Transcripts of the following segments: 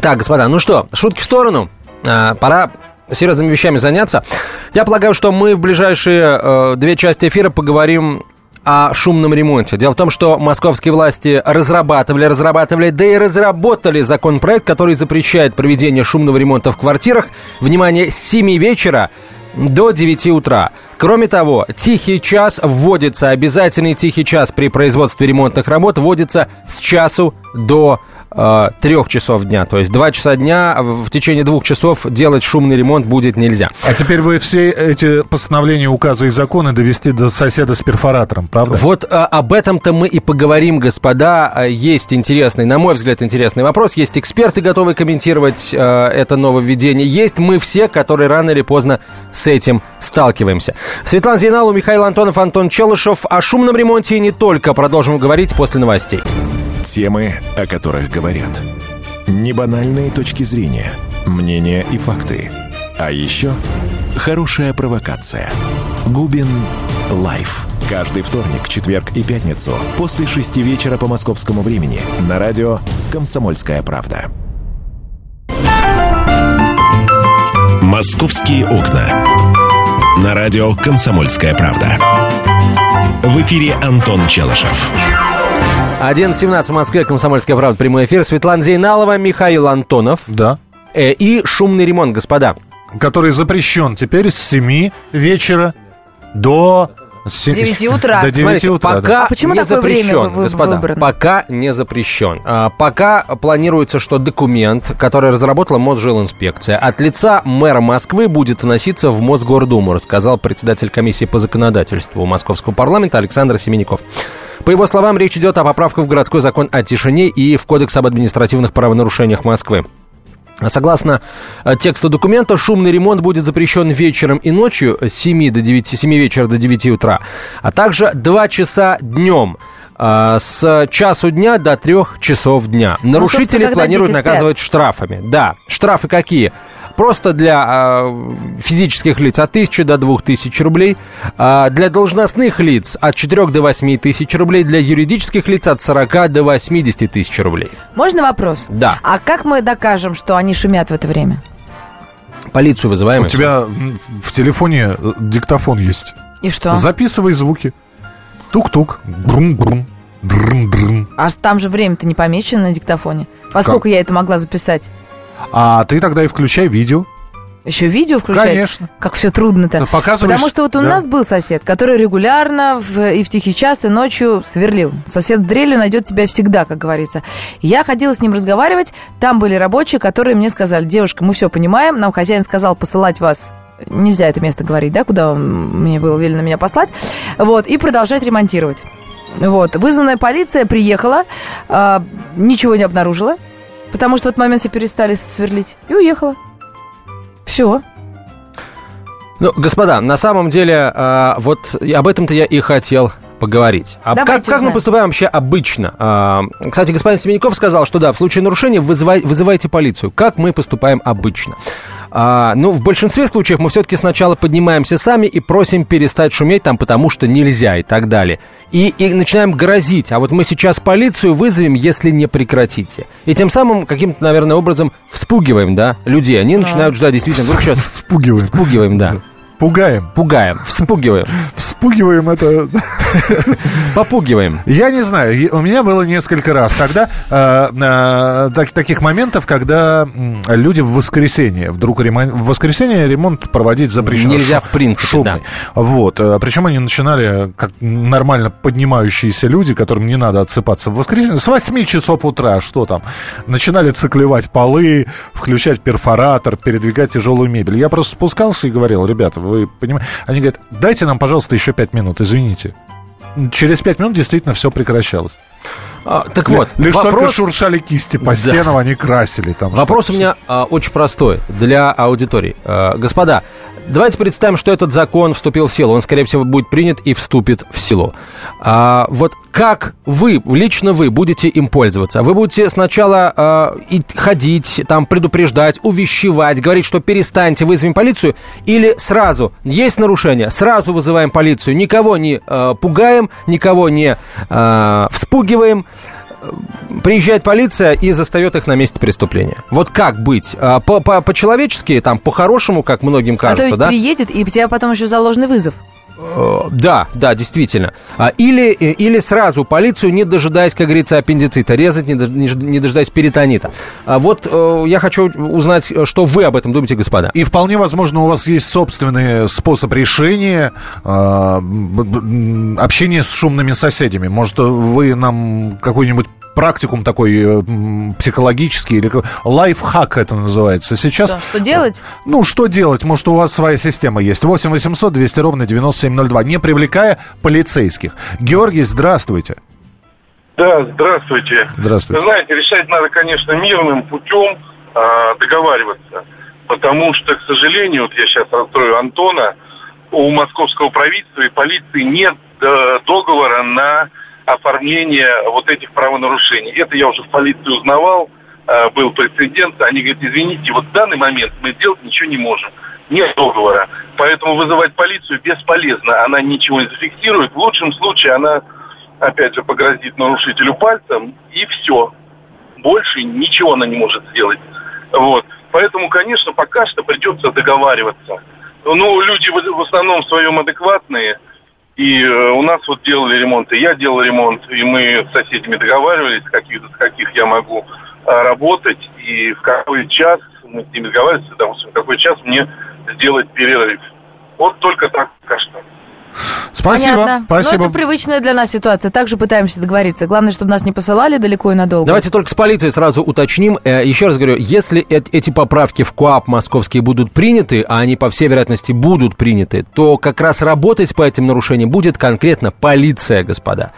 Так, господа, ну что, шутки в сторону. А, пора серьезными вещами заняться. Я полагаю, что мы в ближайшие э, две части эфира поговорим о шумном ремонте. Дело в том, что московские власти разрабатывали, разрабатывали, да и разработали законопроект, который запрещает проведение шумного ремонта в квартирах. Внимание, с 7 вечера до 9 утра. Кроме того, тихий час вводится, обязательный тихий час при производстве ремонтных работ вводится с часу до трех часов дня. То есть два часа дня в течение двух часов делать шумный ремонт будет нельзя. А теперь вы все эти постановления, указы и законы довести до соседа с перфоратором, правда? Вот а, об этом-то мы и поговорим, господа. А, есть интересный, на мой взгляд, интересный вопрос. Есть эксперты, готовые комментировать а, это нововведение. Есть мы все, которые рано или поздно с этим сталкиваемся. Светлана Зейналова, Михаил Антонов, Антон Челышев. О шумном ремонте и не только продолжим говорить после новостей. Темы, о которых говорят. Небанальные точки зрения, мнения и факты. А еще хорошая провокация. Губин Live. Каждый вторник, четверг и пятницу после шести вечера по московскому времени на радио «Комсомольская правда». «Московские окна». На радио «Комсомольская правда». В эфире Антон Челышев. 11.17 в Москве, Комсомольская правда, прямой эфир. Светлана Зейналова, Михаил Антонов. Да. Э, и шумный ремонт, господа. Который запрещен теперь с 7 вечера до... С 9 утра. До 9 Смотрите, утра, пока да. А почему не такое время запрещен, вы- господа, выбрано? пока не запрещен. А, пока планируется, что документ, который разработала Мосжилинспекция, от лица мэра Москвы будет вноситься в Мосгордуму, рассказал председатель комиссии по законодательству Московского парламента Александр Семенников. По его словам, речь идет о поправках в городской закон о тишине и в Кодекс об административных правонарушениях Москвы. Согласно э, тексту документа, шумный ремонт будет запрещен вечером и ночью с 7 до 9, 7 вечера до 9 утра, а также 2 часа днем э, с часу дня до 3 часов дня. Нарушители собственно, когда планируют наказывать штрафами. Да, штрафы какие? Просто для э, физических лиц от 1000 до 2000 рублей, а для должностных лиц от 4 до 8 тысяч рублей, для юридических лиц от 40 до 80 тысяч рублей. Можно вопрос? Да. А как мы докажем, что они шумят в это время? Полицию вызываем. У тебя в телефоне э, диктофон есть. И что? Записывай звуки. Тук-тук. Брум-брум. Дрм-дрм. А там же время-то не помечено на диктофоне. Поскольку я это могла записать? А ты тогда и включай видео. Еще видео включать? Конечно. Как все трудно-то. Показываешь- Потому что вот у да. нас был сосед, который регулярно в- и в тихий час, и ночью сверлил. Сосед с дрелью найдет тебя всегда, как говорится. Я ходила с ним разговаривать, там были рабочие, которые мне сказали, девушка, мы все понимаем, нам хозяин сказал посылать вас Нельзя это место говорить, да, куда мне было велено меня послать. Вот, и продолжать ремонтировать. Вот, вызванная полиция приехала, а, ничего не обнаружила, потому что в этот момент все перестали сверлить, и уехала. Все. Ну, господа, на самом деле, а, вот об этом-то я и хотел поговорить. А Давайте как, как мы поступаем вообще обычно? А, кстати, господин Семенников сказал, что да, в случае нарушения вызывай- вызывайте полицию. Как мы поступаем обычно? А, ну, в большинстве случаев мы все-таки сначала поднимаемся сами и просим перестать шуметь там, потому что нельзя и так далее. И, и начинаем грозить. А вот мы сейчас полицию вызовем, если не прекратите. И тем самым каким-то, наверное, образом вспугиваем, да, людей. Они начинают ждать действительно, вдруг сейчас Вспугиваем. Вспугиваем, да. Пугаем. Пугаем, вспугиваем, Вспугиваем это... попугиваем. Я не знаю, у меня было несколько раз, когда э, э, так- таких моментов, когда люди в воскресенье вдруг ремон- в воскресенье ремонт проводить запрещено. Нельзя Шу- в принципе, шумный. Вот, э, причем они начинали как нормально поднимающиеся люди, которым не надо отсыпаться в воскресенье, с 8 часов утра, что там, начинали циклевать полы, включать перфоратор, передвигать тяжелую мебель. Я просто спускался и говорил, ребята, вы понимаете, они говорят, дайте нам, пожалуйста, еще 5 минут, извините. Через пять минут действительно все прекращалось. А, так вот, Лишь только вопрос, шуршали кисти по Да. стенам, они красили там. вопрос у меня а, очень простой для аудитории. А, господа, давайте представим, что этот закон вступил в силу. Он, скорее всего, будет принят и вступит в силу. А, вот как вы, лично вы, будете им пользоваться? Вы будете сначала а, и ходить, там, предупреждать, увещевать, говорить, что перестаньте, вызовем полицию, или сразу есть нарушение, сразу вызываем полицию, никого не а, пугаем, никого не а, вспугиваем, приезжает полиция и застает их на месте преступления. Вот как быть? А, по- по- По-человечески, там, по-хорошему, как многим а то кажется, ведь да? приедет, и у тебя потом еще заложенный вызов. Э, Да, да, действительно. А, Или, э, или сразу полицию, не дожидаясь, как говорится, аппендицита, резать, не дожидаясь перитонита. А Вот э, я хочу узнать, что вы об этом думаете, господа. И вполне возможно, у вас есть собственный способ решения м, общения с шумными соседями. Может, вы нам какой-нибудь практикум такой э, психологический или лайфхак это называется сейчас. Что, что делать? Ну, что делать? Может, у вас своя система есть. 8 800 200 ровно 9702, не привлекая полицейских. Георгий, здравствуйте. Да, здравствуйте. Здравствуйте. Вы знаете, решать надо, конечно, мирным путем а, договариваться. Потому что, к сожалению, вот я сейчас расстрою Антона, у московского правительства и полиции нет э, договора на оформление вот этих правонарушений. Это я уже в полиции узнавал, э, был прецедент. Они говорят, извините, вот в данный момент мы сделать ничего не можем. Нет договора. Поэтому вызывать полицию бесполезно. Она ничего не зафиксирует. В лучшем случае она, опять же, погрозит нарушителю пальцем, и все. Больше ничего она не может сделать. Вот. Поэтому, конечно, пока что придется договариваться. Ну, люди в основном в своем адекватные. И э, у нас вот делали ремонт, и я делал ремонт, и мы с соседями договаривались, каких, с каких я могу а, работать, и в какой час мы с ними договаривались, допустим, в какой час мне сделать перерыв. Вот только так пока. Спасибо. Понятно. Спасибо. Но это привычная для нас ситуация. Также пытаемся договориться. Главное, чтобы нас не посылали далеко и надолго. Давайте только с полицией сразу уточним. Э, Еще раз говорю, если эти поправки в КОАП московские будут приняты, а они, по всей вероятности, будут приняты, то как раз работать по этим нарушениям будет конкретно полиция, господа.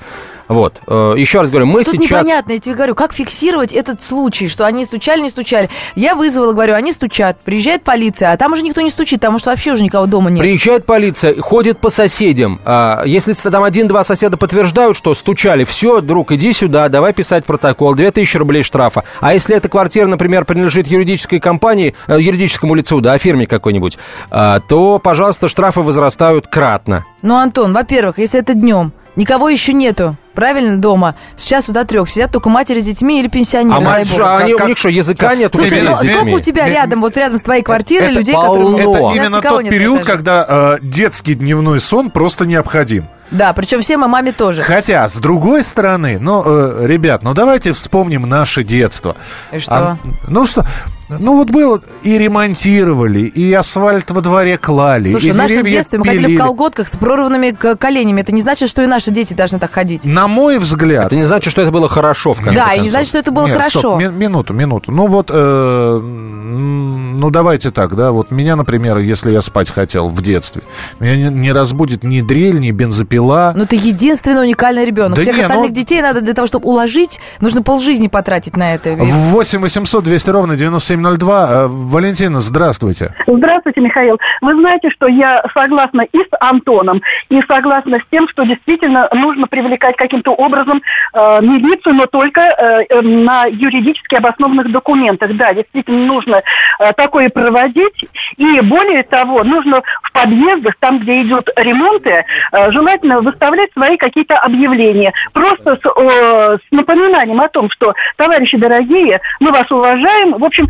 Вот. Э, Еще раз говорю, мы Тут сейчас... непонятно, я тебе говорю, как фиксировать этот случай, что они стучали, не стучали. Я вызвала, говорю, они стучат, приезжает полиция, а там уже никто не стучит, потому что вообще уже никого дома нет. Приезжает полиция, ходит по соседям. А, Если там один-два соседа подтверждают, что стучали, все, друг, иди сюда, давай писать протокол, 2000 рублей штрафа. А если эта квартира, например, принадлежит юридической компании, э, юридическому лицу, да, фирме какой-нибудь, а, то, пожалуйста, штрафы возрастают кратно. Ну, Антон, во-первых, если это днем, никого еще нету, правильно, дома, с часу до трех сидят только матери с детьми или пенсионеры, а мать, же, а они- Как- у них что, языка нет у Слушай, ну, с сколько у тебя рядом, вот рядом с твоей квартирой, это людей, полно. которые... Это именно тот нет период, когда э, детский дневной сон просто необходим. Да, причем всем и маме тоже. Хотя, с другой стороны, ну, э, ребят, ну давайте вспомним наше детство. И что? А, ну что, ну, ну вот было и ремонтировали, и асфальт во дворе клали. Слушай, и в нашем детстве мы пилили. ходили в колготках с прорванными э, коленями. Это не значит, что и наши дети должны так ходить. На мой взгляд... Это не значит, что это было хорошо, в конце Да, концов. и не значит, что это было Нет, хорошо. Стоп, минуту, минуту. Ну вот, э, ну давайте так, да, вот меня, например, если я спать хотел в детстве, меня не, не разбудит ни дрель, ни бензопила. Ну ты единственный уникальный ребенок. Да Всех не, остальных ну... детей надо для того, чтобы уложить, нужно полжизни потратить на это. 8 800 200 ровно 97 7.02. Э, Валентина, здравствуйте. Здравствуйте, Михаил. Вы знаете, что я согласна и с Антоном, и согласна с тем, что действительно нужно привлекать каким-то образом э, милицию, но только э, эм, на юридически обоснованных документах. Да, действительно нужно э, такое проводить. И более того, нужно в подъездах, там, где идут ремонты, э, желательно выставлять свои какие-то объявления. Просто с, э, с напоминанием о том, что, товарищи дорогие, мы вас уважаем. В общем,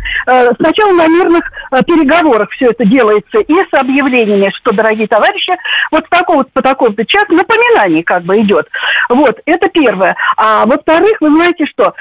сначала на мирных э, переговорах все это делается и с объявлениями, что, дорогие товарищи, вот такого по такого-то час напоминание как бы идет. Вот, это первое. А во-вторых, вы знаете что,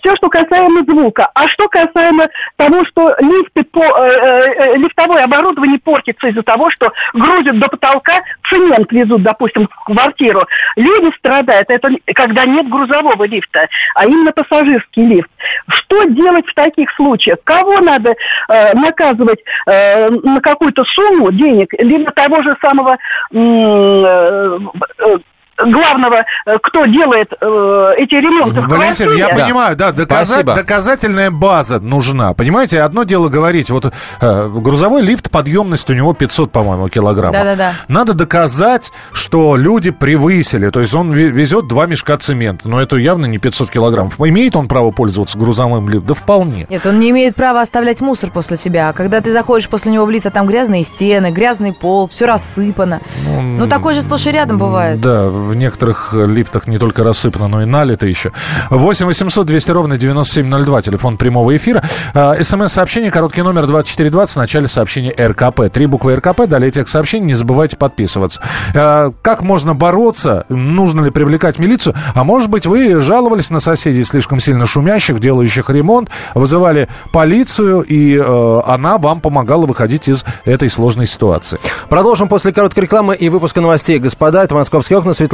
все, что касаемо звука, а что касаемо того, что лифты по, э, э, лифтовое оборудование портится из-за того, что грузят до потолка, цемент везут, допустим, в квартиру. Люди страдают, это когда нет грузового лифта, а именно пассажирский лифт. Что делать в таких случаях? Кого надо э, наказывать э, на какую-то сумму денег, либо того же самого э, э, главного, э, кто делает э, эти ремонты в Валентин, я понимаю, да, доказа- Спасибо. доказательная база нужна. Понимаете, одно дело говорить, вот э, грузовой лифт, подъемность у него 500, по-моему, килограммов. Да-да-да. Надо доказать, что люди превысили. То есть он ве- везет два мешка цемента. Но это явно не 500 килограммов. Имеет он право пользоваться грузовым лифтом? Да вполне. Нет, он не имеет права оставлять мусор после себя. А когда ты заходишь после него в лифт, а там гразные стены, грязный пол, все рассыпано. Ну, такое же сплошь и рядом бывает. Да, в некоторых лифтах не только рассыпано, но и налито еще. 8 800 200 ровно 9702, телефон прямого эфира. А, СМС-сообщение, короткий номер 2420, в начале сообщения РКП. Три буквы РКП, далее текст сообщения, не забывайте подписываться. А, как можно бороться? Нужно ли привлекать милицию? А может быть, вы жаловались на соседей слишком сильно шумящих, делающих ремонт, вызывали полицию, и э, она вам помогала выходить из этой сложной ситуации. Продолжим после короткой рекламы и выпуска новостей. Господа, это «Московские окна», Светлана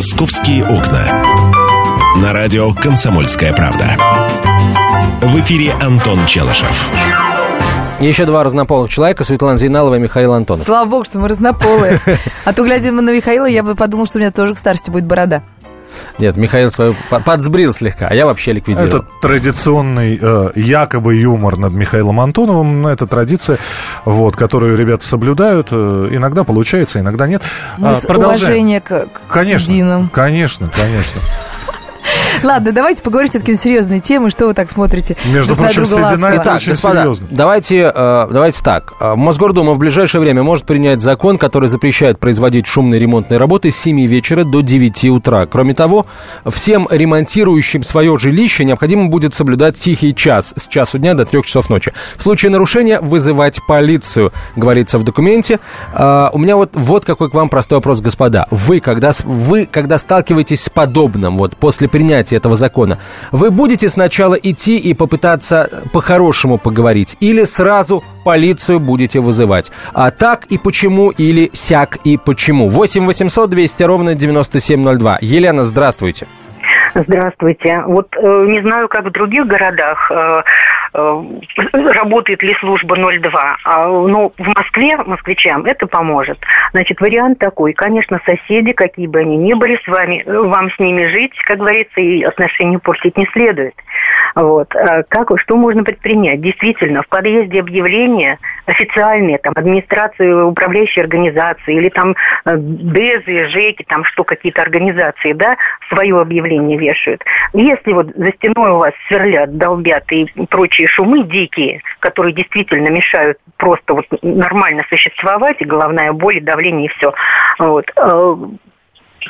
«Московские окна». На радио «Комсомольская правда». В эфире Антон Челышев. Еще два разнополых человека, Светлана Зейналова и Михаил Антонов. Слава богу, что мы разнополые. А то, глядя на Михаила, я бы подумал, что у меня тоже к старости будет борода. Нет, Михаил свою подсбрил слегка, а я вообще ликвидировал. Это традиционный э, якобы юмор над Михаилом Антоновым. Это традиция, вот, которую ребята соблюдают. Э, иногда получается, иногда нет. Ну, с уважение к, к конечно, сединам. Конечно, конечно. Ладно, давайте поговорим все-таки на серьезные темы. Что вы так смотрите? Между прочим, седина это очень серьезно. Давайте, э, давайте так. Э, Мосгордума в ближайшее время может принять закон, который запрещает производить шумные ремонтные работы с 7 вечера до 9 утра. Кроме того, всем ремонтирующим свое жилище необходимо будет соблюдать тихий час с часу дня до 3 часов ночи. В случае нарушения вызывать полицию, говорится в документе. А, у меня вот, вот какой к вам простой вопрос, господа. Вы когда, вы, когда сталкиваетесь с подобным, вот после принятия этого закона, вы будете сначала идти и попытаться по-хорошему поговорить или сразу полицию будете вызывать? А так и почему или сяк и почему? 8 800 200 ровно 9702. Елена, здравствуйте. Здравствуйте. Вот э, не знаю, как в других городах э, э, работает ли служба 02, а, но в Москве москвичам это поможет. Значит, вариант такой. Конечно, соседи, какие бы они ни были с вами, вам с ними жить, как говорится, и отношения портить не следует. Вот. А Как, что можно предпринять? Действительно, в подъезде объявления официальные, там, администрации, управляющие организации или там ДЭЗы, ЖЭКи, там что, какие-то организации, да, свое объявление вешают. Если вот за стеной у вас сверлят, долбят и прочие шумы дикие, которые действительно мешают просто вот нормально существовать, и головная боль, и давление, и все, вот, э,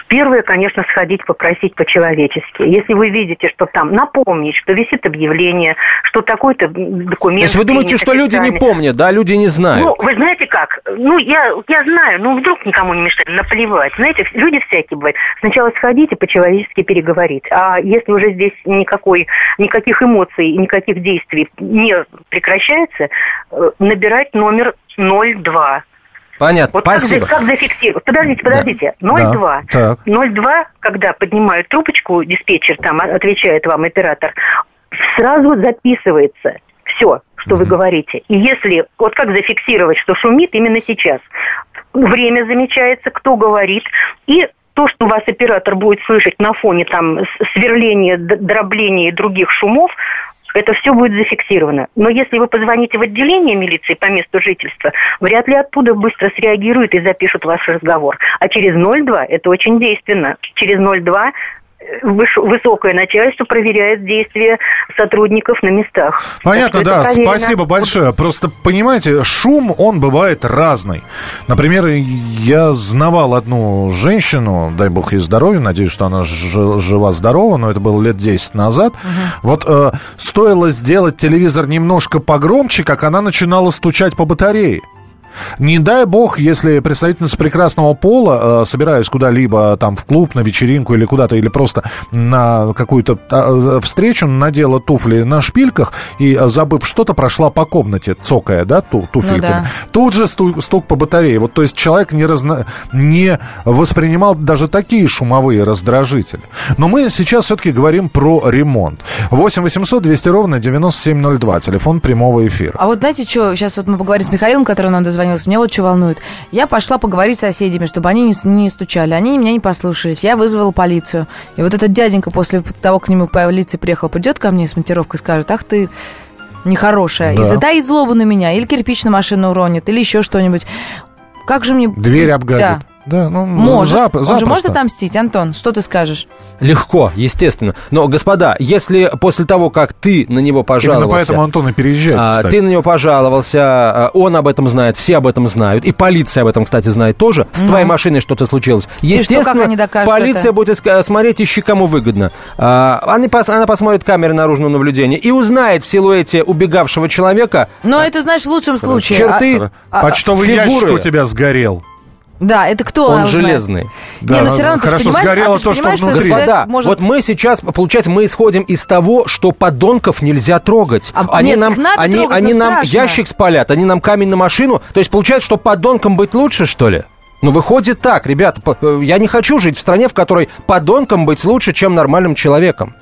Первое, конечно, сходить попросить по-человечески. Если вы видите, что там напомнить, что висит объявление, что такой-то документ... То есть вы думаете, что люди не помнят, да, люди не знают? Ну, вы знаете как? Ну, я, я знаю, ну, вдруг никому не мешает, наплевать. Знаете, люди всякие бывают. Сначала сходите по-человечески переговорить. А если уже здесь никакой, никаких эмоций никаких действий не прекращается, э, набирать номер 02. Понятно, Вот спасибо. Как, как зафиксировать? Подождите, подождите. 02. так. 02, когда поднимают трубочку, диспетчер там отвечает вам оператор, сразу записывается все, что вы говорите. И если, вот как зафиксировать, что шумит именно сейчас? Время замечается, кто говорит, и то, что вас оператор будет слышать на фоне там сверления, дробления и других шумов, это все будет зафиксировано. Но если вы позвоните в отделение милиции по месту жительства, вряд ли оттуда быстро среагируют и запишут ваш разговор. А через 02 это очень действенно. Через 02 э, выш- высокое начальство проверяет действия сотрудников на местах. Понятно, да, проверено. спасибо большое. Просто, понимаете, шум, он бывает разный. Например, я знавал одну женщину, дай бог ей здоровья, надеюсь, что она жива-здорова, но это было лет 10 назад. Вот э, стоило сделать телевизор немножко погромче, как она начинала стучать по батарее. Не дай бог, если представительница прекрасного пола, э, собираясь куда-либо, там, в клуб, на вечеринку или куда-то, или просто на какую-то э, встречу, надела туфли на шпильках и, э, забыв что-то, прошла по комнате, цокая, да, ту, туфельками. да. Тут же стук, стук по батарее. Вот, то есть человек не, разно- не воспринимал даже такие шумовые раздражители. Но мы сейчас все-таки говорим про ремонт. 8 800 200 ровно 9702, телефон прямого эфира. А вот знаете, что, сейчас вот мы поговорим с Михаилом, который нам дозвонился. Дозвонилась. Меня вот что волнует. Я пошла поговорить с соседями, чтобы они не, не стучали. Они меня не послушались. Я вызвала полицию. И вот этот дяденька после того, как к нему полиция приехала, придет ко мне с монтировкой и скажет, ах ты нехорошая. Да. И затаит злобу на меня. Или кирпич на машину уронит, или еще что-нибудь. Как же мне... Дверь обгадит. Да. Да, ну, Может. зап- Он же может запросто. отомстить, Антон? Что ты скажешь? Легко, естественно. Но, господа, если после того, как ты на него пожаловался... Именно поэтому Антон и переезжает, а, кстати. ты на него пожаловался, а, он об этом знает, все об этом знают, и полиция об этом, кстати, знает тоже. С Ну. твоей машиной что-то случилось. что, как Естественно, они докажут полиция это? будет смотреть, ищи кому выгодно. А, они пос- она посмотрит камеры наружного наблюдения и узнает в силуэте убегавшего человека Но это, знаешь, в лучшем случае. черты. а- Почтовый фигуры. ящик у тебя сгорел. Да, это кто Он железный. Да, не, но все равно хорошо, понимаешь, сгорело а ты то, что внутри. человек Господа, может- вот мы сейчас, получается, мы исходим из того, что подонков нельзя трогать. А, они нет, нам, их надо они, трогать, они но нам страшно. ящик спалят, они нам камень на машину. То есть получается, что подонкам быть лучше, что ли? Ну, выходит так, ребята, э, я не хочу жить в стране, в которой подонкам быть лучше, чем нормальным человеком.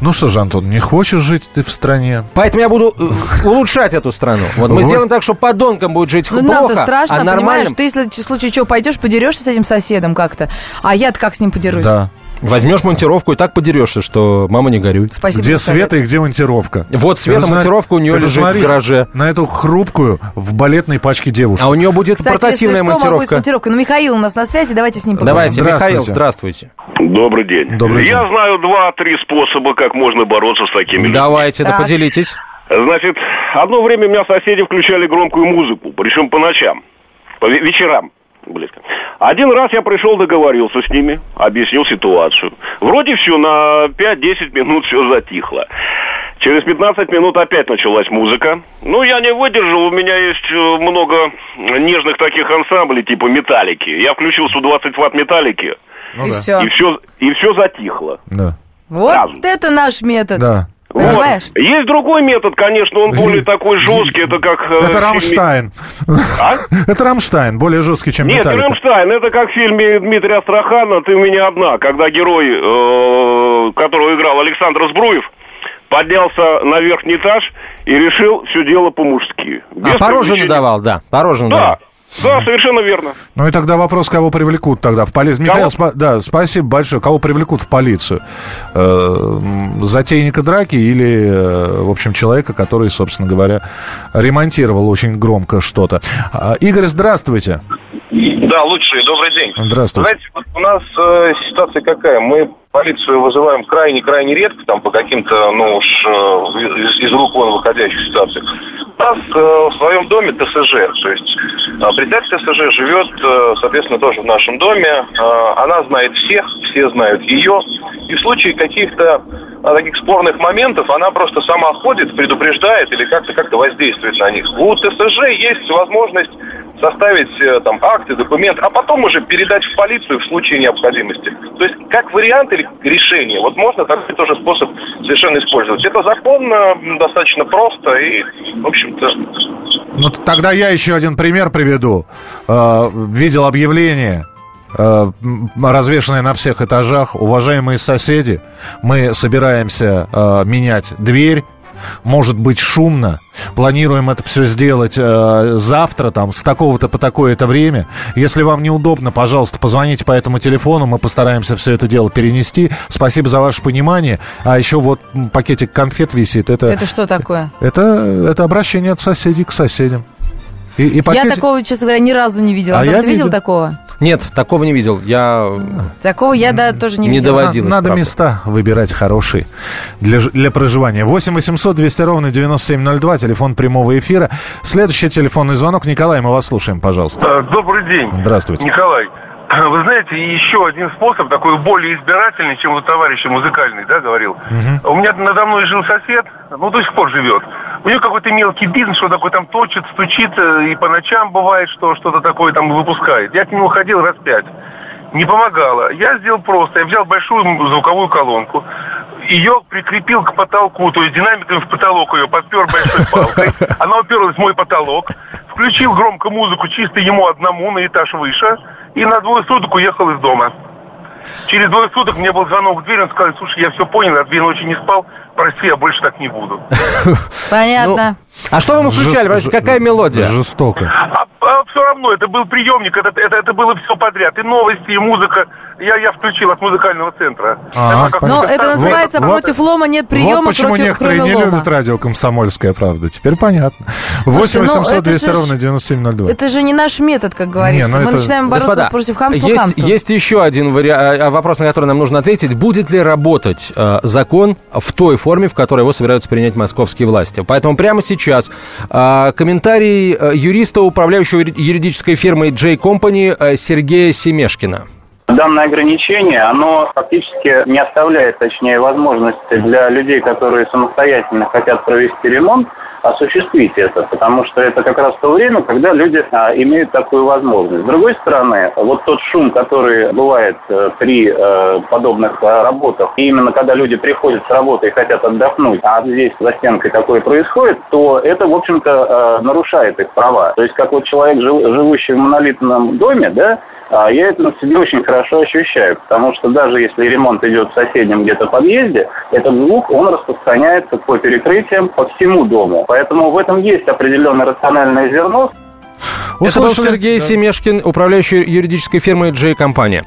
Ну что же, Антон, не хочешь жить ты в стране? Поэтому я буду э, улучшать эту страну. Вот мы сделаем так, что подонкам будет жить Ну, плохо, нам-то страшно, а понимаешь? нормальным... Ты, если в случае чего пойдешь, подерешься с этим соседом как-то. А я-то как с ним подерусь? Да. Возьмешь монтировку и так подерешься, что мама не горюй. Спасибо где. Света и где монтировка? Вот Света, Ты зна- монтировка у нее ты лежит посмотри в гараже. На эту хрупкую в балетной пачке девушку. А у нее будет Кстати, портативная если что, могу и с монтировка. монтировкой. Ну, Михаил у нас на связи, давайте с ним поговорим. Давайте, Здравствуйте. Михаил, здравствуйте. Добрый день. Добрый Я день. знаю два-три способа, как можно бороться с такими людьми. Давайте, да Так. поделитесь. Значит, одно время у меня соседи включали громкую музыку, причем по ночам, по ве- вечерам. Близко. Один раз я пришел, договорился с ними, объяснил ситуацию. Вроде все, на 5-10 минут все затихло. Через 15 минут опять началась музыка. Ну, я не выдержал, у меня есть э, много нежных таких ансамблей, типа металлики. Я включил 120 ватт металлики, и все. и все, и все затихло. Да. Вот сразу. это наш метод. Да. Понимаешь? Вот. Есть другой метод, конечно, он более такой жесткий, это как... э, Это фильме- Рамштайн. А? Это Рамштайн, более жесткий, чем Нет, Металлика. Рамштайн, это как в фильме Дмитрия Астрахана «Ты у меня одна», когда герой, э, которого играл Александр Збруев, поднялся на верхний этаж и решил все дело по-мужски. Без А, по надавал, да, по роже Да. Да, совершенно верно. Ну и тогда вопрос, кого привлекут тогда в полицию. Михаил, спа- да, спасибо большое. Кого привлекут в полицию? Э, затейника драки или, э, в общем, человека, который, собственно говоря, ремонтировал очень громко что-то. А, Игорь, здравствуйте. Да, лучший, добрый день. Здравствуйте. Знаете, вот у нас э, ситуация какая? Мы полицию вызываем крайне-крайне редко, там по каким-то, ну уж, э, из, из рук вон выходящих ситуациях. Нас э, в своем доме ТСЖ, то есть э, председатель ТСЖ живет, э, соответственно, тоже в нашем доме. Она знает всех, все знают ее. И в случае каких-то таких спорных моментов она просто сама ходит, предупреждает или как-то как-то воздействует на них. У ТСЖ есть возможность составить э, там акты, документы, а потом уже передать в полицию в случае необходимости. То есть как вариант или решение, вот можно такой тоже способ совершенно использовать. Это законно, м, достаточно просто и, в общем-то, Ну, тогда я еще один пример приведу. Э, видел объявление, э, м, развешанное на всех этажах. Уважаемые соседи, мы собираемся э, менять дверь. Может быть шумно. Планируем это все сделать э, завтра, там, с такого-то по такое-то время. Если вам неудобно, пожалуйста, позвоните по этому телефону. Мы постараемся все это дело перенести. Спасибо за ваше понимание. А еще вот пакетик конфет висит. Это, Это что такое? это, это обращение от соседей к соседям. И, и Я пакетик- такого, честно говоря, ни разу не видела. А Антон, я ты видел видел. такого? Нет, такого не видел. Я Такого я, да, тоже не, Не видела. доводил. доводилось, Надо правда. места выбирать хорошие для, для проживания. 8 800 200 ровно 9702, телефон прямого эфира. Следующий телефонный звонок. Николай, мы вас слушаем, пожалуйста. Э, Добрый день. Здравствуйте. Николай, вы знаете, еще один способ, такой более избирательный, чем у товарища музыкальный, да, говорил. У меня надо мной жил сосед, ну, до сих пор живет. У него какой-то мелкий бизнес, что такое там точит, стучит, э, и по ночам бывает, что что-то такое там выпускает. Я к нему ходил раз пять. Не помогало. Я сделал просто. Я взял большую звуковую колонку, ее прикрепил к потолку, то есть динамиком в потолок ее подпер большой палкой. Она уперлась в мой потолок. Включил громко музыку чисто ему одному на этаж выше. И на двое суток уехал из дома. Через двое суток мне был звонок в дверь, он сказал, слушай, я все понял, я две ночи не спал, прости, я больше так не буду. Понятно. А что вам включали? Какая мелодия? Жестоко. А, все равно, это был приемник, это, это, это было все подряд. И новости, и музыка. Я, я включил от музыкального центра. А, Это как Но это называется Вот- против лома нет приема, вот почему против, некоторые кроме не лома. любят радио «Комсомольская правда». Теперь понятно. Слушайте, 8 ну, 800 это 200 же ровно ж- 9702. Это же не наш метод, как говорится. Не, ну Мы это- начинаем бороться Господа, против хамства есть, хамством. есть еще один вари... а, вопрос, на который нам нужно ответить. Будет ли работать э, закон в той форме, в которой его собираются принять московские власти? Поэтому прямо сейчас э, комментарий э, юриста, управляющего юри- юридической фирмой J Company э, Сергея Семешкина. Данное ограничение, оно фактически не оставляет, точнее, возможности для людей, которые самостоятельно хотят провести ремонт, осуществить это, потому что это как раз то время, когда люди а, имеют такую возможность. С другой стороны, вот тот шум, который бывает э, при э, подобных э, работах, и именно когда люди приходят с работы и хотят отдохнуть, а здесь за стенкой такое происходит, то это, в общем-то, э, нарушает их права. То есть, как вот человек, жив- живущий в монолитном доме, да, а я это на себе очень хорошо ощущаю, потому что даже если ремонт идет в соседнем где-то подъезде, этот звук, он распространяется по перекрытиям по всему дому. Поэтому в этом есть определенное рациональное зерно. Это был? Сергей Да. Семешкин, управляющий юридической фирмой J Компания.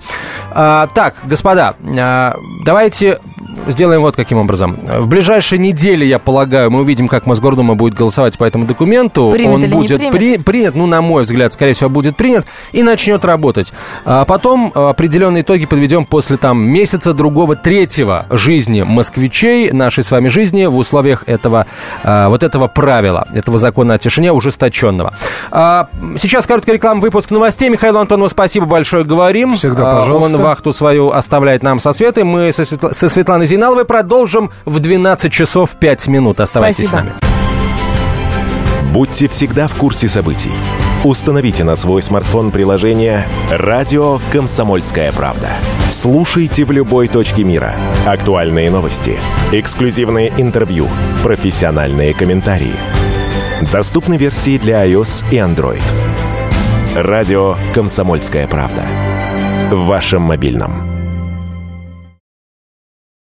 А, так, господа, а, давайте сделаем вот каким образом. В ближайшие недели, я полагаю, мы увидим, как Мосгордума будет голосовать по этому документу. Примет Он или не будет примет? при- принят, ну, на мой взгляд, скорее всего, будет принят и начнет работать. А потом а, определенные итоги подведем после там месяца другого, третьего жизни москвичей, нашей с вами жизни в условиях этого, а, вот этого правила, этого закона о тишине ужесточенного. А, сейчас короткая реклама, выпуск новостей. Михаил Антонов, спасибо большое, говорим. Всегда пожалуйста. Он вахту свою оставляет нам со Светой. Мы со, Светла- со Светланой Зиналовой продолжим в 12 часов 5 минут. Оставайтесь Спасибо. с нами. Будьте всегда в курсе событий. Установите на свой смартфон приложение «Радио Комсомольская правда». Слушайте в любой точке мира. Актуальные новости, эксклюзивные интервью, профессиональные комментарии. Доступны версии для iOS и Android. «Радио Комсомольская правда». В вашем мобильном.